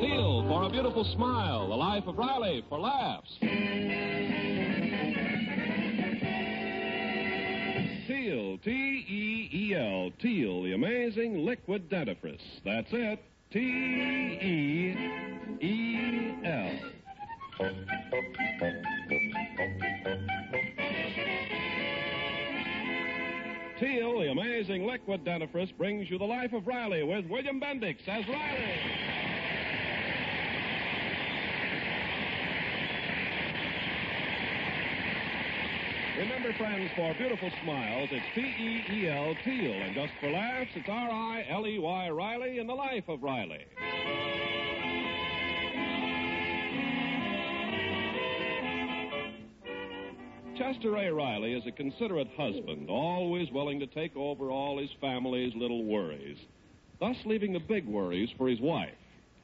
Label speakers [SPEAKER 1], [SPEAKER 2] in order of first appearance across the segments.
[SPEAKER 1] Teal for a beautiful smile, the life of Riley for laughs. Teal, T E E L, Teal, the amazing liquid dentifrice. That's it, T E E L. Teal, the amazing liquid dentifrice, brings you the life of Riley with William Bendix as Riley. Remember, friends, for beautiful smiles, it's T-E-E-L, Teal. And just for laughs, it's R-I-L-E-Y, Riley, in the life of Riley. Chester A. Riley is a considerate husband, always willing to take over all his family's little worries, thus leaving the big worries for his wife.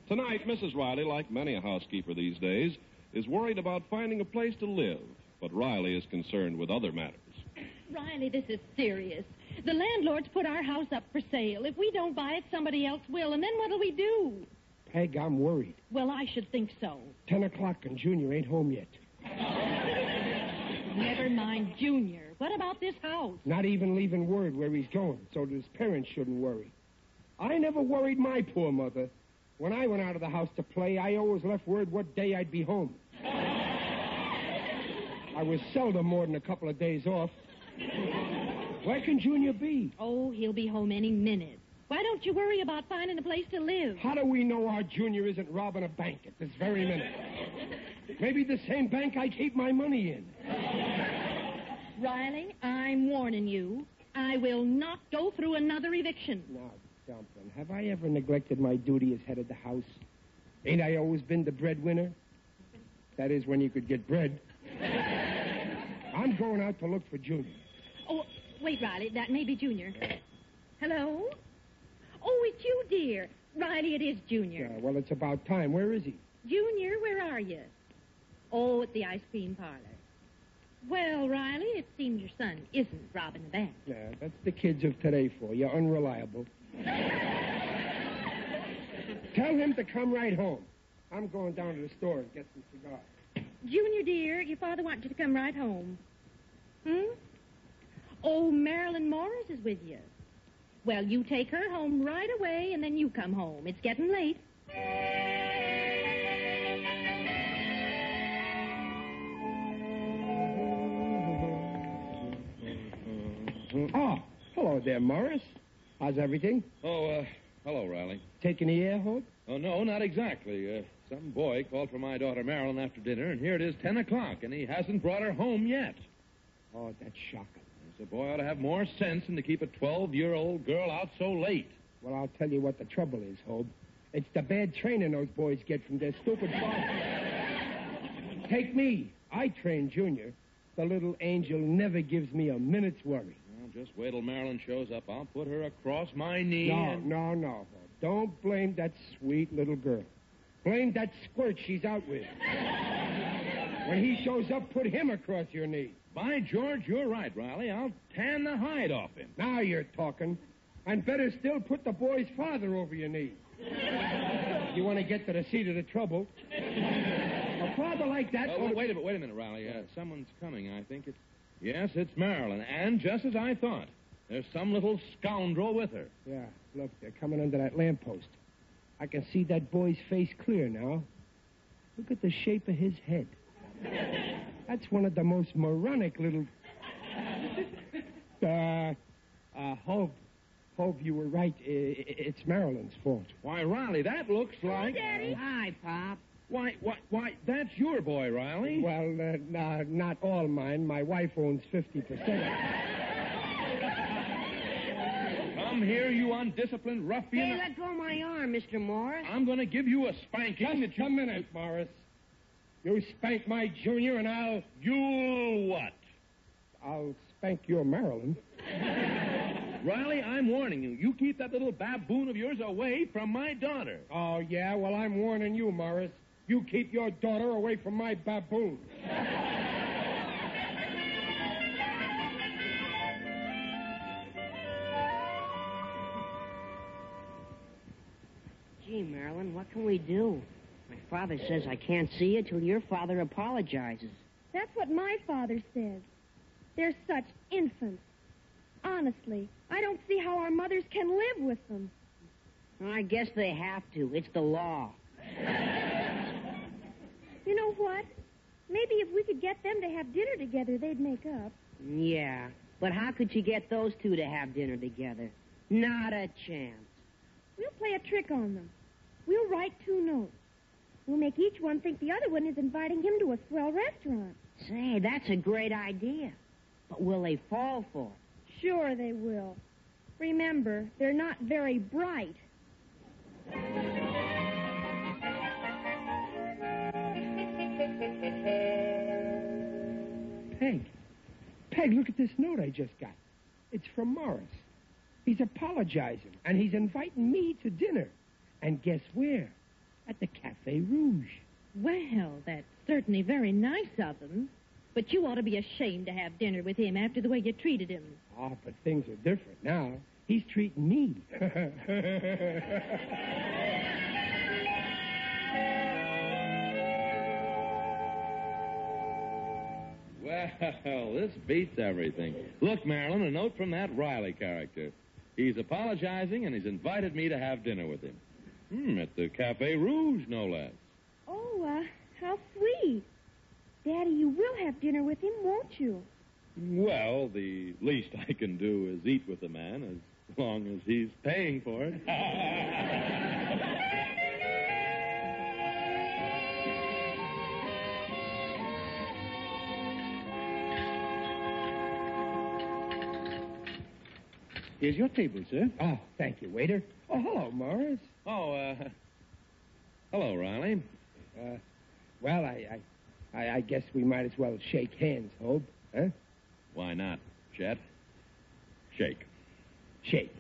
[SPEAKER 1] Tonight, Mrs. Riley, like many a housekeeper these days, is worried about finding a place to live, but Riley is concerned with other matters.
[SPEAKER 2] Riley, this is serious. The landlord's put our house up for sale. If we don't buy it, somebody else will, and then what'll we do?
[SPEAKER 3] Peg, I'm worried.
[SPEAKER 2] Well, I should think so.
[SPEAKER 3] Ten o'clock and Junior ain't home yet.
[SPEAKER 2] Never mind Junior. What about this house?
[SPEAKER 3] Not even leaving word where he's going, so that his parents shouldn't worry. I never worried my poor mother. When I went out of the house to play, I always left word what day I'd be home. I was seldom more than a couple of days off. Where can Junior be?
[SPEAKER 2] Oh, he'll be home any minute. Why don't you worry about finding a place to live?
[SPEAKER 3] How do we know our Junior isn't robbing a bank at this very minute? Maybe the same bank I keep my money in.
[SPEAKER 2] Riley, I'm warning you. I will not go through another eviction.
[SPEAKER 3] Now, Dumpling, have I ever neglected my duty as head of the house? Ain't I always been the breadwinner? That is, when you could get bread. I'm going out to look for Junior.
[SPEAKER 2] Oh, wait, Riley. That may be Junior. Hello? Oh, it's you, dear. Riley, it is Junior.
[SPEAKER 3] Yeah, well, it's about time. Where is he?
[SPEAKER 2] Junior, where are you? Oh, at the ice cream parlor. Well, Riley, it seems your son isn't robbing a bank.
[SPEAKER 3] Yeah, that's the kids of today for you. Unreliable. Tell him to come right home. I'm going down to the store and get some cigars.
[SPEAKER 2] Junior, dear, your father wants you to come right home. Hmm? Oh, Marilyn Morris is with you. Well, you take her home right away, and then you come home. It's getting late.
[SPEAKER 3] Oh, hello there, Morris. How's everything?
[SPEAKER 4] Oh, uh, hello, Riley.
[SPEAKER 3] Taking the air, Hob?
[SPEAKER 4] Oh, no, not exactly. Uh, some boy called for my daughter Marilyn after dinner, and here it is 10 o'clock, and he hasn't brought her home yet.
[SPEAKER 3] Oh, that's shocking.
[SPEAKER 4] The boy ought to have more sense than to keep a 12 year old girl out so late.
[SPEAKER 3] Well, I'll tell you what the trouble is, Hob. It's the bad training those boys get from their stupid fathers. Take me. I train Junior. The little angel never gives me a minute's worry.
[SPEAKER 4] Well, just wait till Marilyn shows up. I'll put her across my knee.
[SPEAKER 3] No,
[SPEAKER 4] and...
[SPEAKER 3] no, no, Hob. Don't blame that sweet little girl. Blame that squirt she's out with. When he shows up, put him across your knee.
[SPEAKER 4] By George, you're right, Riley. I'll tan the hide off him.
[SPEAKER 3] Now you're talking. And better still, put the boy's father over your knee. you want to get to the seat of the trouble. A father like that.
[SPEAKER 4] Oh, wait a minute, wait a minute, Riley. Uh, someone's coming, I think. It's... Yes, it's Marilyn. And just as I thought, there's some little scoundrel with her.
[SPEAKER 3] Yeah, look, they're coming under that lamppost. I can see that boy's face clear now. Look at the shape of his head. That's one of the most moronic little. Uh, uh, Hob, Hob, you were right. I- I- It's Marilyn's fault.
[SPEAKER 4] Why, Riley, that looks like.
[SPEAKER 2] Daddy.
[SPEAKER 5] Hi, Pop.
[SPEAKER 4] Why, why, why, that's your boy, Riley.
[SPEAKER 3] Well, uh, nah, not all mine. My wife owns 50%.
[SPEAKER 4] Come come here, you undisciplined ruffian.
[SPEAKER 5] Hey, let go of my arm, Mr. Morris.
[SPEAKER 4] I'm going to give you a spanking.
[SPEAKER 3] Just a minute, Morris. You spank my junior, and I'll
[SPEAKER 4] You'll what?
[SPEAKER 3] I'll spank your Marilyn.
[SPEAKER 4] Riley, I'm warning you. You keep that little baboon of yours away from my daughter.
[SPEAKER 3] Oh yeah, well I'm warning you, Morris. You keep your daughter away from my baboon.
[SPEAKER 5] Gee, Marilyn, what can we do? Father says I can't see you till your father apologizes.
[SPEAKER 2] That's what my father says. They're such infants. Honestly, I don't see how our mothers can live with them.
[SPEAKER 5] I guess they have to. It's the law.
[SPEAKER 2] You know what? Maybe if we could get them to have dinner together, they'd make up.
[SPEAKER 5] Yeah, but how could you get those two to have dinner together? Not a chance.
[SPEAKER 2] We'll play a trick on them. We'll write two notes. We'll make each one think the other one is inviting him to a swell restaurant.
[SPEAKER 5] Say, that's a great idea. But will they fall for it?
[SPEAKER 2] Sure they will. Remember, they're not very bright.
[SPEAKER 3] Peg. Peg, look at this note I just got. It's from Morris. He's apologizing, and he's inviting me to dinner. And guess where? At the Cafe Rouge.
[SPEAKER 2] Well, that's certainly very nice of them. But you ought to be ashamed to have dinner with him after the way you treated him.
[SPEAKER 3] Oh, but things are different now. He's treating me.
[SPEAKER 4] Well, this beats everything. Look, Marilyn, a note from that Riley character. He's apologizing and he's invited me to have dinner with him. Hmm, at the Cafe Rouge, no less.
[SPEAKER 2] Oh, uh, how sweet. Daddy, you will have dinner with him, won't you?
[SPEAKER 4] Well, the least I can do is eat with the man as long as he's paying for it.
[SPEAKER 6] Here's your table, sir.
[SPEAKER 3] oh, thank you, waiter. Oh, hello, Morris.
[SPEAKER 4] oh, uh, hello, Riley.
[SPEAKER 3] Uh, well, I, I, I, I guess we might as well shake hands, Hob. Huh?
[SPEAKER 4] Why not, Chet? Shake.
[SPEAKER 3] Shake.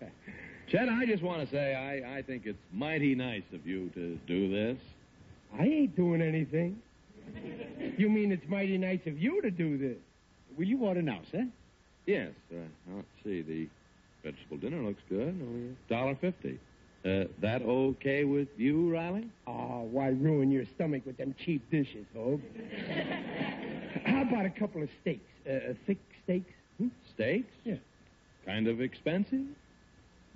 [SPEAKER 4] Chet, I just want to say I, I think it's mighty nice of you to do this.
[SPEAKER 3] I ain't doing anything. You mean it's mighty nice of you to do this?
[SPEAKER 6] Will you order now, sir?
[SPEAKER 4] Yes. Uh, let's see. The vegetable dinner looks good. Only a dollar fifty. Uh, that okay with you, Riley?
[SPEAKER 3] Oh, why ruin your stomach with them cheap dishes, Hob? How about a couple of steaks? Uh, thick steaks? Hmm?
[SPEAKER 4] Steaks?
[SPEAKER 3] Yeah.
[SPEAKER 4] Kind of expensive?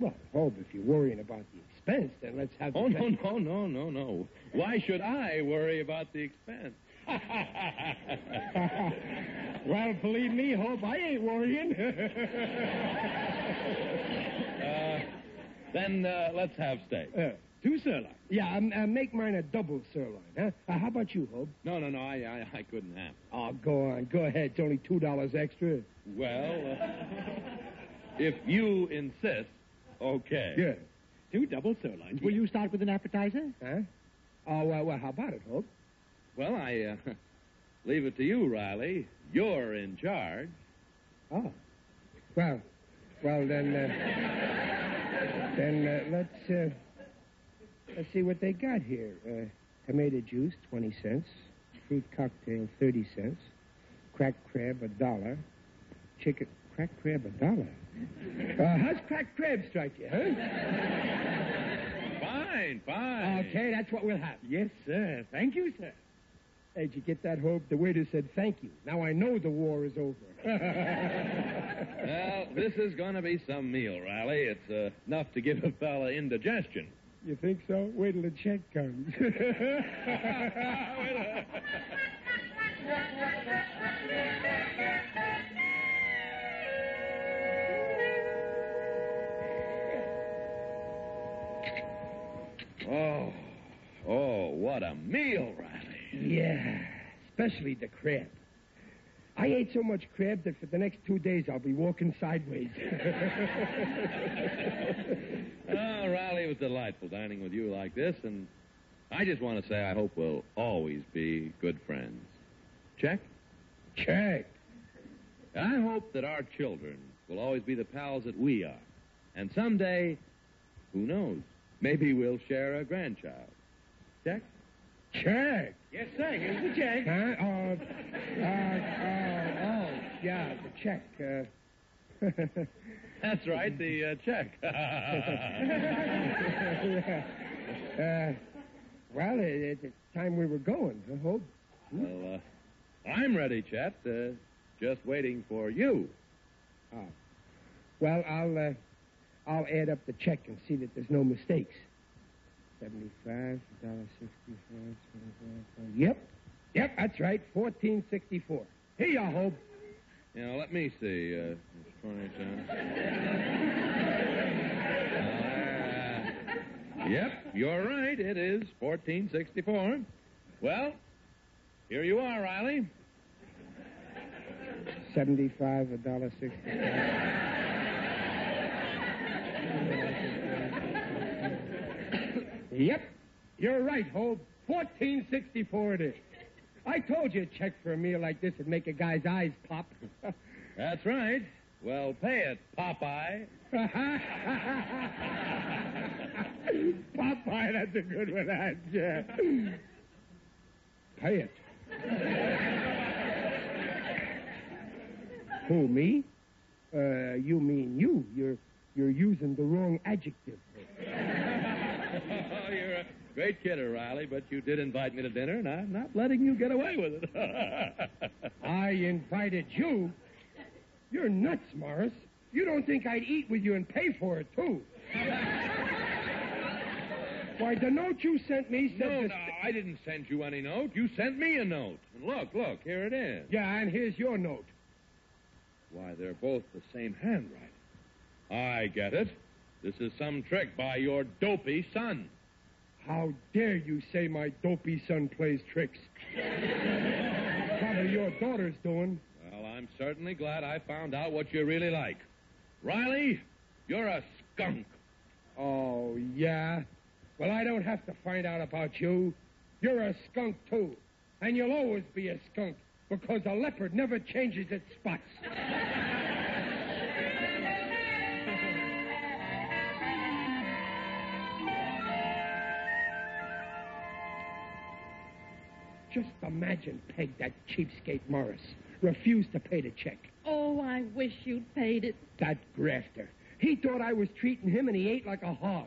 [SPEAKER 3] Well, Hob, if you're worrying about the expense, then let's have the
[SPEAKER 4] Oh, no, no, no, no, no. Why should I worry about the expense?
[SPEAKER 3] well, believe me, Hob, I ain't worrying.
[SPEAKER 4] Uh, then uh, let's have steak.
[SPEAKER 3] Uh,
[SPEAKER 6] Two sirloin.
[SPEAKER 3] yeah, um, uh, make mine a double sirloin, huh? Uh, how about you, Hob?
[SPEAKER 4] No, no, no. I, I, I couldn't have.
[SPEAKER 3] Oh, go on. Go ahead. It's only $2 extra.
[SPEAKER 4] Well, uh, if you insist, okay.
[SPEAKER 3] Yeah.
[SPEAKER 6] Two double sirloins. Will you start with an appetizer?
[SPEAKER 3] Huh? Oh, well, well, how about it, Hob?
[SPEAKER 4] Well, I uh, leave it to you, Riley. You're in charge.
[SPEAKER 3] Oh. Well, well, then, uh, then uh, let's, uh, let's see what they got here. Uh, tomato juice, 20 cents. Fruit cocktail, 30 cents. Cracked crab, a dollar. Chicken, cracked crab, a dollar. Uh, how's cracked crab strike you, huh?
[SPEAKER 4] Fine, fine.
[SPEAKER 3] Okay, that's what we'll have.
[SPEAKER 6] Yes, sir. Thank you, sir.
[SPEAKER 3] Hey, did you get that, Hob? The waiter said thank you. Now I know the war is over.
[SPEAKER 4] Well, this is going to be some meal, Riley. It's uh, enough to give a fella indigestion.
[SPEAKER 3] you think so? Wait till the check comes.
[SPEAKER 4] Oh, oh, what a meal, Riley.
[SPEAKER 3] Yeah, especially the crab. I ate so much crab that for the next two days I'll be walking sideways.
[SPEAKER 4] Ah, oh, Riley, it was delightful dining with you like this, and I just want to say I hope we'll always be good friends. Check?
[SPEAKER 3] Check.
[SPEAKER 4] I hope that our children will always be the pals that we are. And someday, who knows, maybe we'll share a grandchild. Check?
[SPEAKER 3] Check.
[SPEAKER 6] Yes, sir. Here's the check.
[SPEAKER 3] Huh? Uh, uh, uh, oh, yeah, the check. Uh,
[SPEAKER 4] That's right, the uh, check.
[SPEAKER 3] uh, well, it, it's time we were going, I hope.
[SPEAKER 4] well, uh, I'm ready, Chet. Uh, just waiting for you.
[SPEAKER 3] Well, I'll uh, I'll add up the check and see that there's no mistakes. Seventy-five dollars sixty-five. Yep, yep, that's right. Fourteen sixty-four. Here you are, Hob.
[SPEAKER 4] You know, let me see. Uh, it's 20 cents. Uh, yep, you're right. It is 1464. Well, here you are, Riley.
[SPEAKER 3] Seventy-five a dollar sixty-five. Yep, you're right, Hob. Fourteen sixty-four it is. I told you a check for a meal like this would make a guy's eyes pop.
[SPEAKER 4] That's right. Well, pay it, Popeye.
[SPEAKER 3] Popeye, that's a good one, that, yeah. Pay it. Who, me? Uh, you mean you. You're you're using the wrong adjective.
[SPEAKER 4] Great kid, Riley, but you did invite me to dinner, and I'm not letting you get away with it.
[SPEAKER 3] I invited you. You're nuts, Morris. You don't think I'd eat with you and pay for it, too. Why, the note you sent me said
[SPEAKER 4] no,
[SPEAKER 3] this-
[SPEAKER 4] no, I didn't send you any note. You sent me a note. And look, look, here it is.
[SPEAKER 3] Yeah, and here's your note.
[SPEAKER 4] Why, they're both the same handwriting. I get it. This is some trick by your dopey son.
[SPEAKER 3] How dare you say my dopey son plays tricks? Probably your daughter's doing.
[SPEAKER 4] Well, I'm certainly glad I found out what you really like. Riley, you're a skunk.
[SPEAKER 3] Oh, yeah? Well, I don't have to find out about you. You're a skunk, too. And you'll always be a skunk because a leopard never changes its spots. Just imagine Peg, that cheapskate Morris, refused to pay the check.
[SPEAKER 2] Oh, I wish you'd paid it.
[SPEAKER 3] That grafter. He thought I was treating him, and he ate like a hog.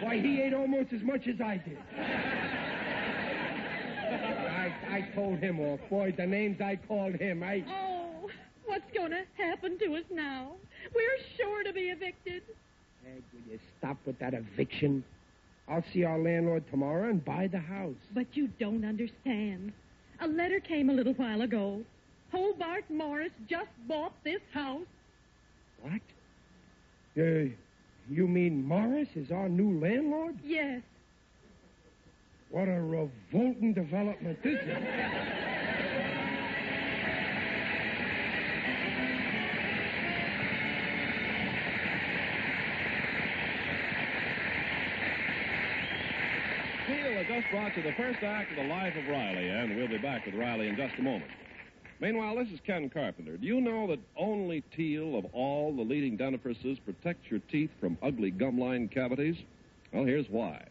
[SPEAKER 3] Why, he ate almost as much as I did. I, I told him off. Boy, the names I called him, I...
[SPEAKER 2] Oh, what's going to happen to us now? We're sure to be evicted.
[SPEAKER 3] Peg, will you stop with that eviction? I'll see our landlord tomorrow and buy the house.
[SPEAKER 2] But you don't understand. A letter came a little while ago. Hobart Morris just bought this house.
[SPEAKER 3] What? Uh, you mean Morris is our new landlord?
[SPEAKER 2] Yes.
[SPEAKER 3] What a revolting development this is.
[SPEAKER 1] Has just brought you the first act of the life of Riley, and we'll be back with Riley in just a moment. Meanwhile, this is Ken Carpenter. Do you know that only Teal of all the leading dentifrices protects your teeth from ugly gum line cavities? Well, here's why.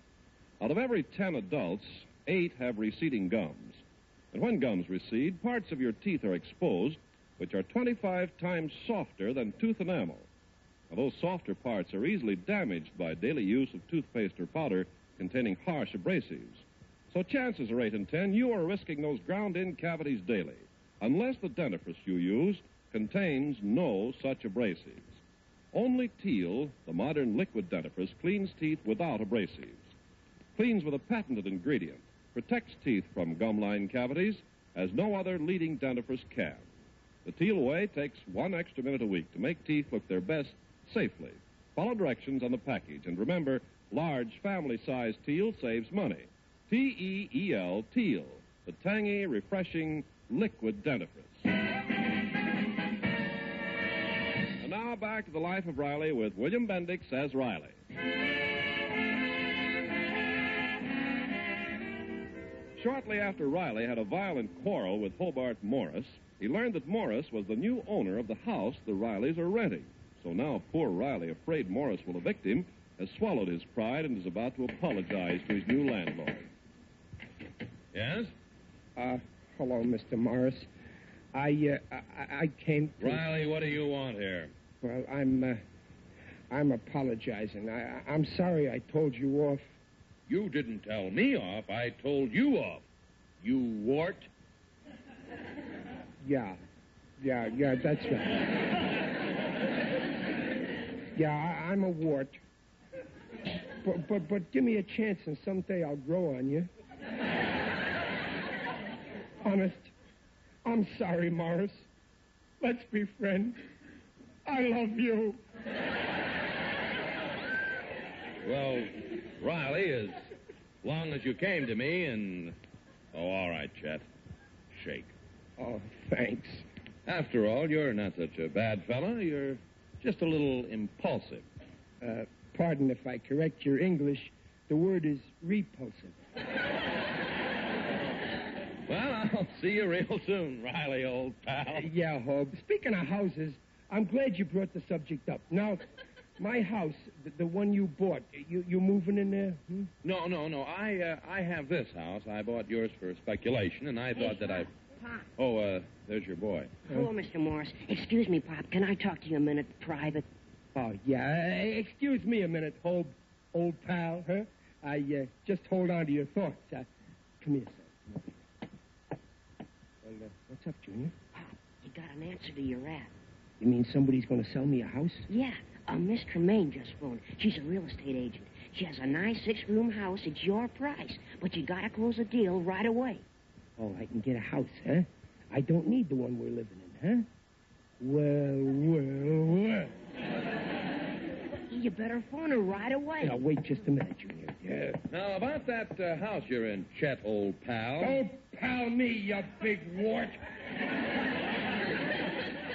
[SPEAKER 1] Out of every 10 adults, 8 have receding gums. And when gums recede, parts of your teeth are exposed, which are 25 times softer than tooth enamel. Now, those softer parts are easily damaged by daily use of toothpaste or powder containing harsh abrasives. So chances are 8 in 10 you are risking those ground-in cavities daily, unless the dentifrice you use contains no such abrasives. Only Teal, the modern liquid dentifrice, cleans teeth without abrasives. Cleans with a patented ingredient, protects teeth from gum line cavities as no other leading dentifrice can. The Teal way takes one extra minute a week to make teeth look their best safely. Follow directions on the package, and remember, large family-sized Teal saves money. T-E-E-L, Teal, the tangy, refreshing, liquid dentifrice. And now back to the life of Riley with William Bendix as Riley. Shortly after Riley had a violent quarrel with Hobart Morris, he learned that Morris was the new owner of the house the Rileys are renting. So now poor Riley, afraid Morris will evict him, has swallowed his pride and is about to apologize to his new landlord.
[SPEAKER 4] Yes?
[SPEAKER 3] Uh, hello, Mr. Morris. I, uh, I, I came to...
[SPEAKER 4] Riley, what do you want here?
[SPEAKER 3] Well, I'm, uh, I'm apologizing. I, I'm sorry I told you off.
[SPEAKER 4] You didn't tell me off. I told you off. You wart.
[SPEAKER 3] Yeah, yeah, yeah, that's right. Yeah, I, I'm a wart. But, but, but give me a chance and someday I'll grow on you. Honest. I'm sorry, Morris. Let's be friends. I love you.
[SPEAKER 4] Well, Riley, as long as you came to me and. Oh, all right, Chet. Shake.
[SPEAKER 3] Oh, thanks.
[SPEAKER 4] After all, you're not such a bad fellow. You're just a little impulsive.
[SPEAKER 3] Uh, pardon if I correct your English. The word is repulsive.
[SPEAKER 4] Well, I'll see you real soon, Riley, old pal.
[SPEAKER 3] Yeah, Hob. Speaking of houses, I'm glad you brought the subject up. Now, my house, the, the one you bought, you you moving in there? Hmm?
[SPEAKER 4] No, no, no. I uh, I have this house. I bought yours for speculation, and I thought that I.
[SPEAKER 5] Pop.
[SPEAKER 4] Oh, uh, there's your boy.
[SPEAKER 5] Hello, Mr. Morris. Excuse me, Pop. Can I talk to you a minute private?
[SPEAKER 3] Oh, yeah. Uh, excuse me a minute, Hob, old pal, huh? I uh, just hold on to your thoughts. Uh, come here, son. Well, uh, what's up, Junior?
[SPEAKER 5] Pop, you got an answer to your ad.
[SPEAKER 3] You mean somebody's going to sell me a house?
[SPEAKER 5] Yeah, uh, Miss Tremaine just phoned. She's a real estate agent. She has a nice six-room house at your price, but you gotta close the deal right away.
[SPEAKER 3] Oh, I can get a house, huh? I don't need the one we're living in, huh? Well, well.
[SPEAKER 5] You better phone her right away.
[SPEAKER 3] Now, wait just a minute, Junior. Yeah.
[SPEAKER 4] Now, about that uh, house you're in, Chet, old pal.
[SPEAKER 3] Don't pal me, you big wart.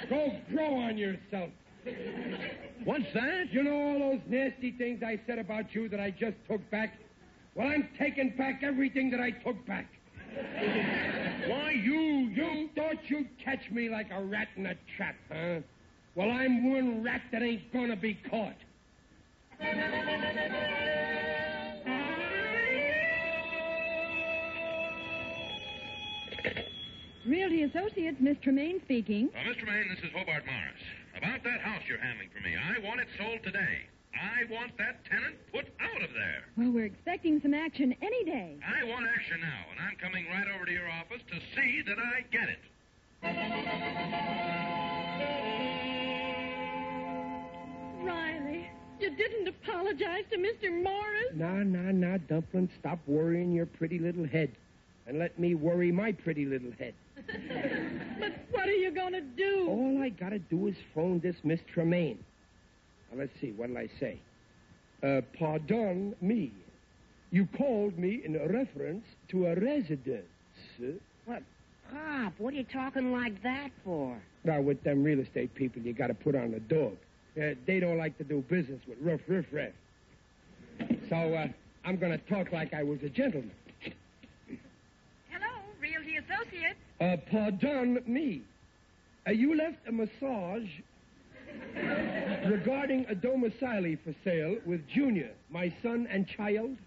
[SPEAKER 3] Go grow on yourself.
[SPEAKER 4] What's that?
[SPEAKER 3] You know all those nasty things I said about you that I just took back? Well, I'm taking back everything that I took back.
[SPEAKER 4] Why, you,
[SPEAKER 3] You thought you'd catch me like a rat in a trap, huh? Well, I'm one rat that ain't gonna be caught.
[SPEAKER 7] Realty Associates, Miss Tremaine speaking.
[SPEAKER 8] Uh, Miss Tremaine, this is Hobart Morris. About that house you're handling for me, I want it sold today. I want that tenant put out of there.
[SPEAKER 7] Well, we're expecting some action any day.
[SPEAKER 8] I want action now, and I'm coming right over to your office to see that I get it.
[SPEAKER 7] Didn't apologize to Mr. Morris?
[SPEAKER 3] Nah, nah, nah, Dumpling. Stop worrying your pretty little head. And let me worry my pretty little head.
[SPEAKER 7] But what are you going to do?
[SPEAKER 3] All I gotta do is phone this Miss Tremaine. Now, let's see, what'll I say? Uh, pardon me. You called me in reference to a residence.
[SPEAKER 5] What? Pop, what are you talking like that for?
[SPEAKER 3] Now, with them real estate people, you gotta put on a dog. Uh, they don't like to do business with rough riffraff. So, uh, I'm gonna talk like I was a gentleman.
[SPEAKER 7] Hello, Realty Associates.
[SPEAKER 3] Uh, pardon me. Uh, you left a massage regarding a domicile for sale with Junior, my son and child.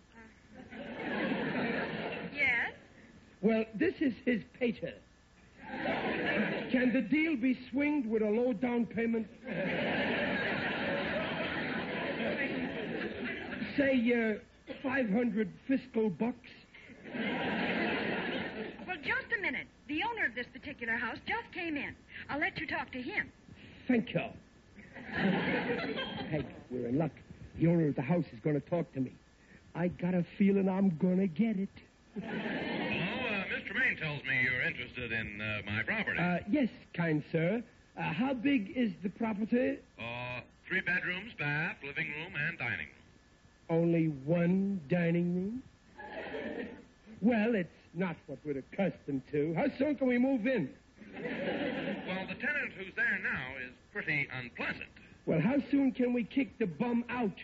[SPEAKER 7] Yes?
[SPEAKER 3] Well, this is his pater. Can the deal be swinged with a low down payment? Say, uh, 500 fiscal bucks?
[SPEAKER 7] Well, just a minute. The owner of this particular house just came in. I'll let you talk to him.
[SPEAKER 3] Thank you. Peg, we're in luck. The owner of the house is going to talk to me. I got a feeling I'm going to get it.
[SPEAKER 8] Oh, uh, Miss Tremaine tells me you're interested in uh, my property.
[SPEAKER 3] Uh, yes, kind sir. Uh, how big is the property?
[SPEAKER 8] Uh, three bedrooms, bath, living room, and dining room.
[SPEAKER 3] Only one dining room? Well, it's not what we're accustomed to. How soon can we move in?
[SPEAKER 8] Well, the tenant who's there now is pretty unpleasant.
[SPEAKER 3] Well, how soon can we kick the bum out?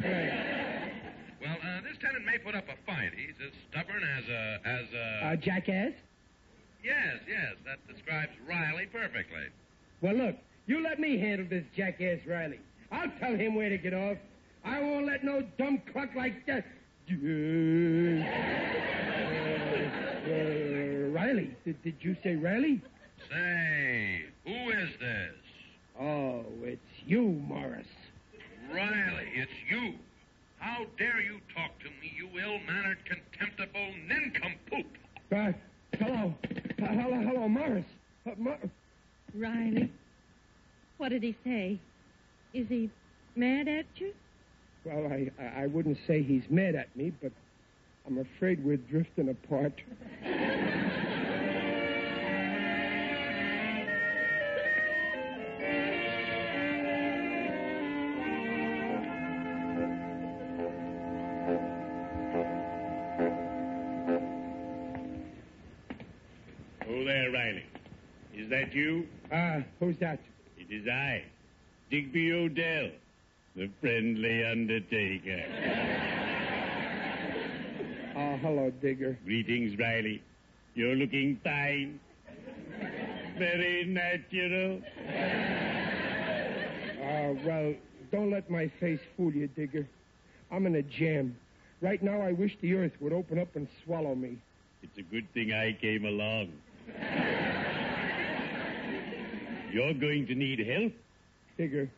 [SPEAKER 8] Well, uh, this tenant may put up a fight. He's as stubborn as a as a.
[SPEAKER 3] Uh, jackass?
[SPEAKER 8] yes, yes, that describes Riley perfectly.
[SPEAKER 3] Well, look, you let me handle this jackass Riley. I'll tell him where to get off. I won't let no dumb cluck like that. Uh, uh, Riley? Did, did you say Riley?
[SPEAKER 8] Say, who is this?
[SPEAKER 3] Oh, it's you, Morris.
[SPEAKER 8] Riley, it's you. How dare you talk to me, you ill-mannered, contemptible nincompoop?
[SPEAKER 3] Uh, hello. Uh, hello, hello, Morris. Uh, Mor-
[SPEAKER 2] Riley, what did he say? Is he mad at you?
[SPEAKER 3] Well, I, I wouldn't say he's mad at me, but I'm afraid we're drifting apart.
[SPEAKER 6] Oh, there, Riley. Is that you?
[SPEAKER 3] Uh, who's that?
[SPEAKER 6] It is I, Digby O'Dell, the friendly undertaker.
[SPEAKER 3] Oh, hello, Digger.
[SPEAKER 6] Greetings, Riley. You're looking fine. Very natural.
[SPEAKER 3] Uh, well, don't let my face fool you, Digger. I'm in a jam. Right now, I wish the earth would open up and swallow me.
[SPEAKER 6] It's a good thing I came along. You're going to need help.
[SPEAKER 3] Digger,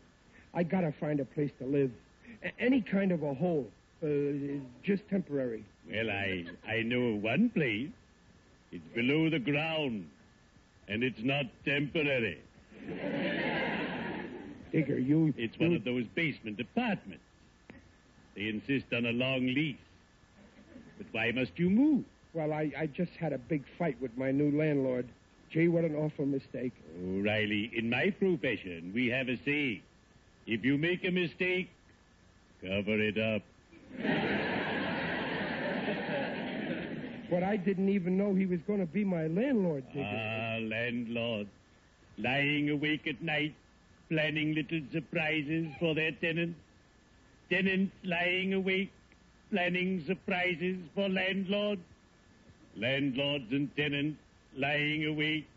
[SPEAKER 3] I gotta find a place to live. A- any kind of a hole. Uh, just temporary.
[SPEAKER 6] Well, I I know one place. It's below the ground, and it's not temporary.
[SPEAKER 3] Digger, you.
[SPEAKER 6] It's one
[SPEAKER 3] you-
[SPEAKER 6] of those basement apartments. They insist on a long lease. But why must you move?
[SPEAKER 3] Well, I, I just had a big fight with my new landlord. Gee, what an awful mistake.
[SPEAKER 6] Oh, Riley, in my profession, we have a saying. If you make a mistake, cover it up.
[SPEAKER 3] But I didn't even know he was going to be my landlord, Digger.
[SPEAKER 6] Ah, landlord. Lying awake at night, planning little surprises for their tenants. Tenants lying awake, planning surprises for landlords. Landlords and tenants lying awake.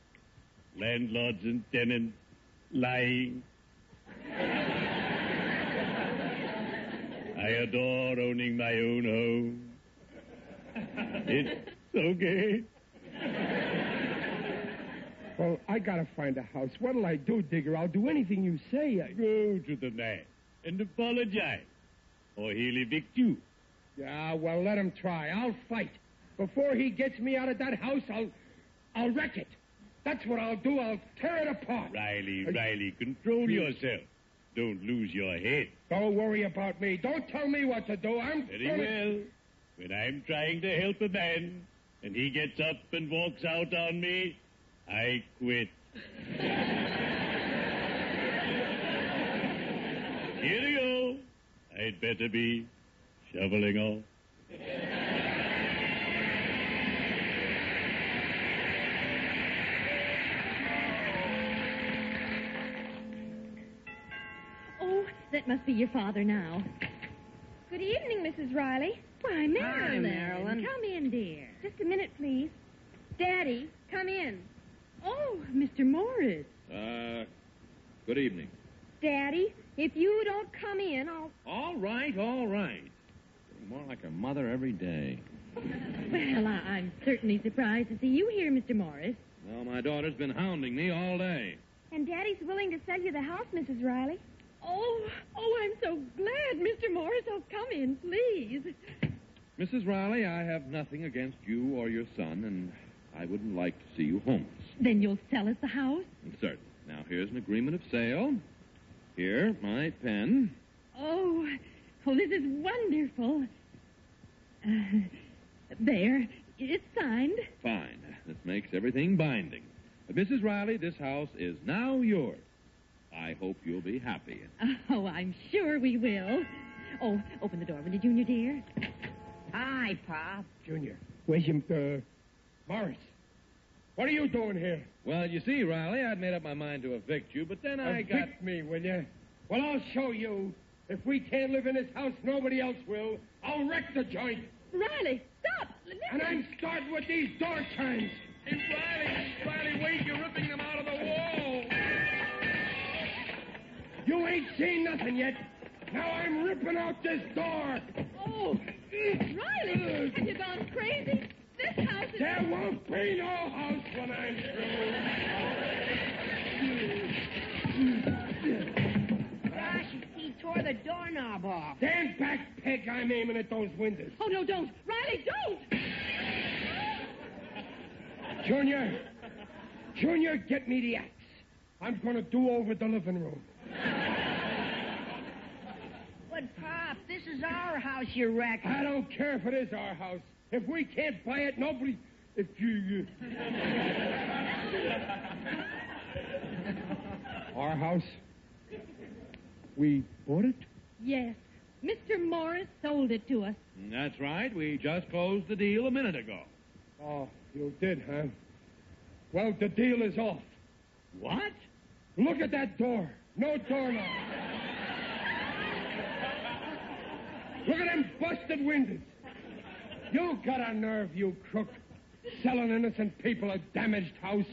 [SPEAKER 6] Landlords and tenants lying. I adore owning my own home. It's okay.
[SPEAKER 3] Well, I gotta find a house. What'll I do, Digger? I'll do anything you say. I...
[SPEAKER 6] Go to the man and apologize, or he'll evict you.
[SPEAKER 3] Yeah, well, let him try. I'll fight. Before he gets me out of that house, I'll, I'll wreck it. That's what I'll do. I'll tear it apart.
[SPEAKER 6] Riley,
[SPEAKER 3] Uh,
[SPEAKER 6] Riley, control yourself. Don't lose your head.
[SPEAKER 3] Don't worry about me. Don't tell me what to do. I'm
[SPEAKER 6] Very
[SPEAKER 3] gonna-
[SPEAKER 6] well. When I'm trying to help a man and he gets up and walks out on me, I quit. Here you go. I'd better be shoveling off.
[SPEAKER 2] That must be your father now.
[SPEAKER 9] Good evening, Mrs. Riley.
[SPEAKER 2] Why, Marilyn.
[SPEAKER 5] Marilyn.
[SPEAKER 2] Come in, dear.
[SPEAKER 9] Just a minute, please. Daddy, come in.
[SPEAKER 2] Oh, Mr. Morris.
[SPEAKER 4] Uh, good evening.
[SPEAKER 9] Daddy, if you don't come in, I'll.
[SPEAKER 4] All right, all right. More like a mother every day.
[SPEAKER 2] Well, I- I'm certainly surprised to see you here, Mr. Morris.
[SPEAKER 4] Well, my daughter's been hounding me all day.
[SPEAKER 9] And Daddy's willing to sell you the house, Mrs. Riley.
[SPEAKER 2] Oh, oh, I'm so glad, Mr. Morris. Oh, come in, please.
[SPEAKER 4] Mrs. Riley, I have nothing against you or your son, and I wouldn't like to see you homeless.
[SPEAKER 2] Then you'll sell us the house?
[SPEAKER 4] Certainly. Now, here's an agreement of sale. Here, my pen.
[SPEAKER 2] Oh, oh, this is wonderful. Uh, there, it's signed.
[SPEAKER 4] Fine. This makes everything binding. Mrs. Riley, this house is now yours. I hope you'll be happy.
[SPEAKER 2] Oh, I'm sure we will. Oh, open the door, will you, Junior dear?
[SPEAKER 5] Hi, Pop.
[SPEAKER 3] Junior, where's your, uh, Morris, what are you doing here?
[SPEAKER 4] Well, you see, Riley, I'd made up my mind to evict you, but then I got.
[SPEAKER 3] Evict me, will you? Well, I'll show you. If we can't live in this house, nobody else will. I'll wreck the joint.
[SPEAKER 2] Riley, stop! Listen.
[SPEAKER 3] And I'm starting with these door chines.
[SPEAKER 4] Hey, Riley, Riley, wait, you're ripping them out
[SPEAKER 3] You ain't seen nothing yet. Now I'm ripping out this door.
[SPEAKER 2] Oh, Riley, have you gone crazy? This house is...
[SPEAKER 3] There won't be no house when I'm through.
[SPEAKER 5] Gosh, he tore the doorknob off.
[SPEAKER 3] Stand back, Peg. I'm aiming at those windows.
[SPEAKER 2] Oh, no, don't. Riley, don't!
[SPEAKER 3] Junior, Junior, get me the axe. I'm going to do over the living room.
[SPEAKER 5] But, Pop, this is our house you're wrecking.
[SPEAKER 3] I don't care if it is our house. If we can't buy it, nobody. If you. our house? We bought it?
[SPEAKER 2] Yes. Mr. Morris sold it to us.
[SPEAKER 6] That's right. We just closed the deal a minute ago.
[SPEAKER 3] Oh, you did, huh? Well, the deal is off.
[SPEAKER 6] What?
[SPEAKER 3] Look at that door. No doorknob. Look at them busted windows. You got a nerve, you crook. Selling innocent people a damaged house.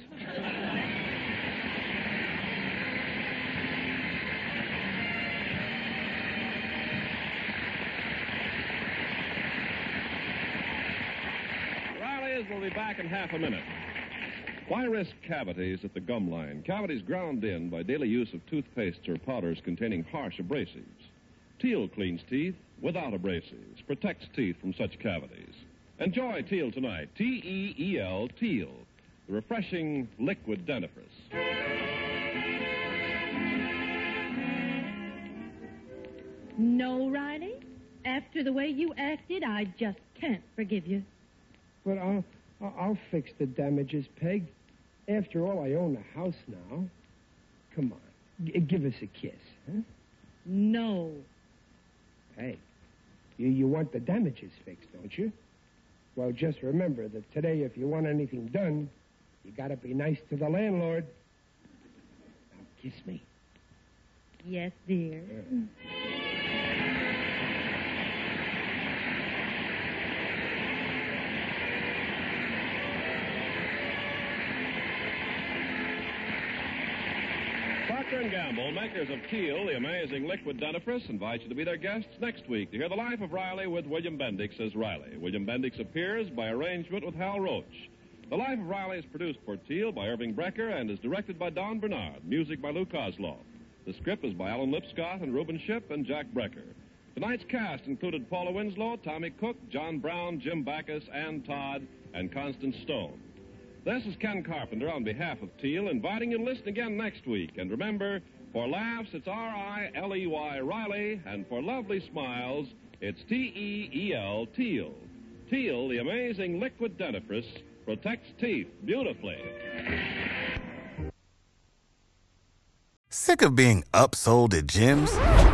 [SPEAKER 1] Riley's will be back in half a minute. Why risk cavities at the gum line? Cavities ground in by daily use of toothpastes or powders containing harsh abrasives. Teal cleans teeth without abrasives, protects teeth from such cavities. Enjoy Teal tonight. T E E L, Teal, the refreshing liquid dentifrice.
[SPEAKER 2] No, Riley. After the way you acted, I just can't forgive you.
[SPEAKER 3] But I'll, I'll I'll fix the damages, Peg. After all, I own the house now. Come on. G- give us a kiss, huh?
[SPEAKER 2] No.
[SPEAKER 3] Hey, you, you want the damages fixed, don't you? Well, just remember that today, if you want anything done, you gotta be nice to the landlord. Now, kiss me.
[SPEAKER 2] Yes, dear.
[SPEAKER 1] Procter & Gamble, makers of Teal, the amazing liquid dentifrice, invite you to be their guests next week to hear the life of Riley with William Bendix as Riley. William Bendix appears by arrangement with Hal Roach. The Life of Riley is produced for Teal by Irving Brecker and is directed by Don Bernard. Music by Lou Kozloff. The script is by Alan Lipscott and Reuben Ship and Jack Brecker. Tonight's cast included Paula Winslow, Tommy Cook, John Brown, Jim Backus, Ann Todd, and Constance Stone. This is Ken Carpenter on behalf of Teal, inviting you to listen again next week. And remember, for laughs, it's R I L E Y Riley, and for lovely smiles, it's T E E L Teal. Teal, the amazing liquid dentifrice, protects teeth beautifully.
[SPEAKER 10] Sick of being upsold at gyms?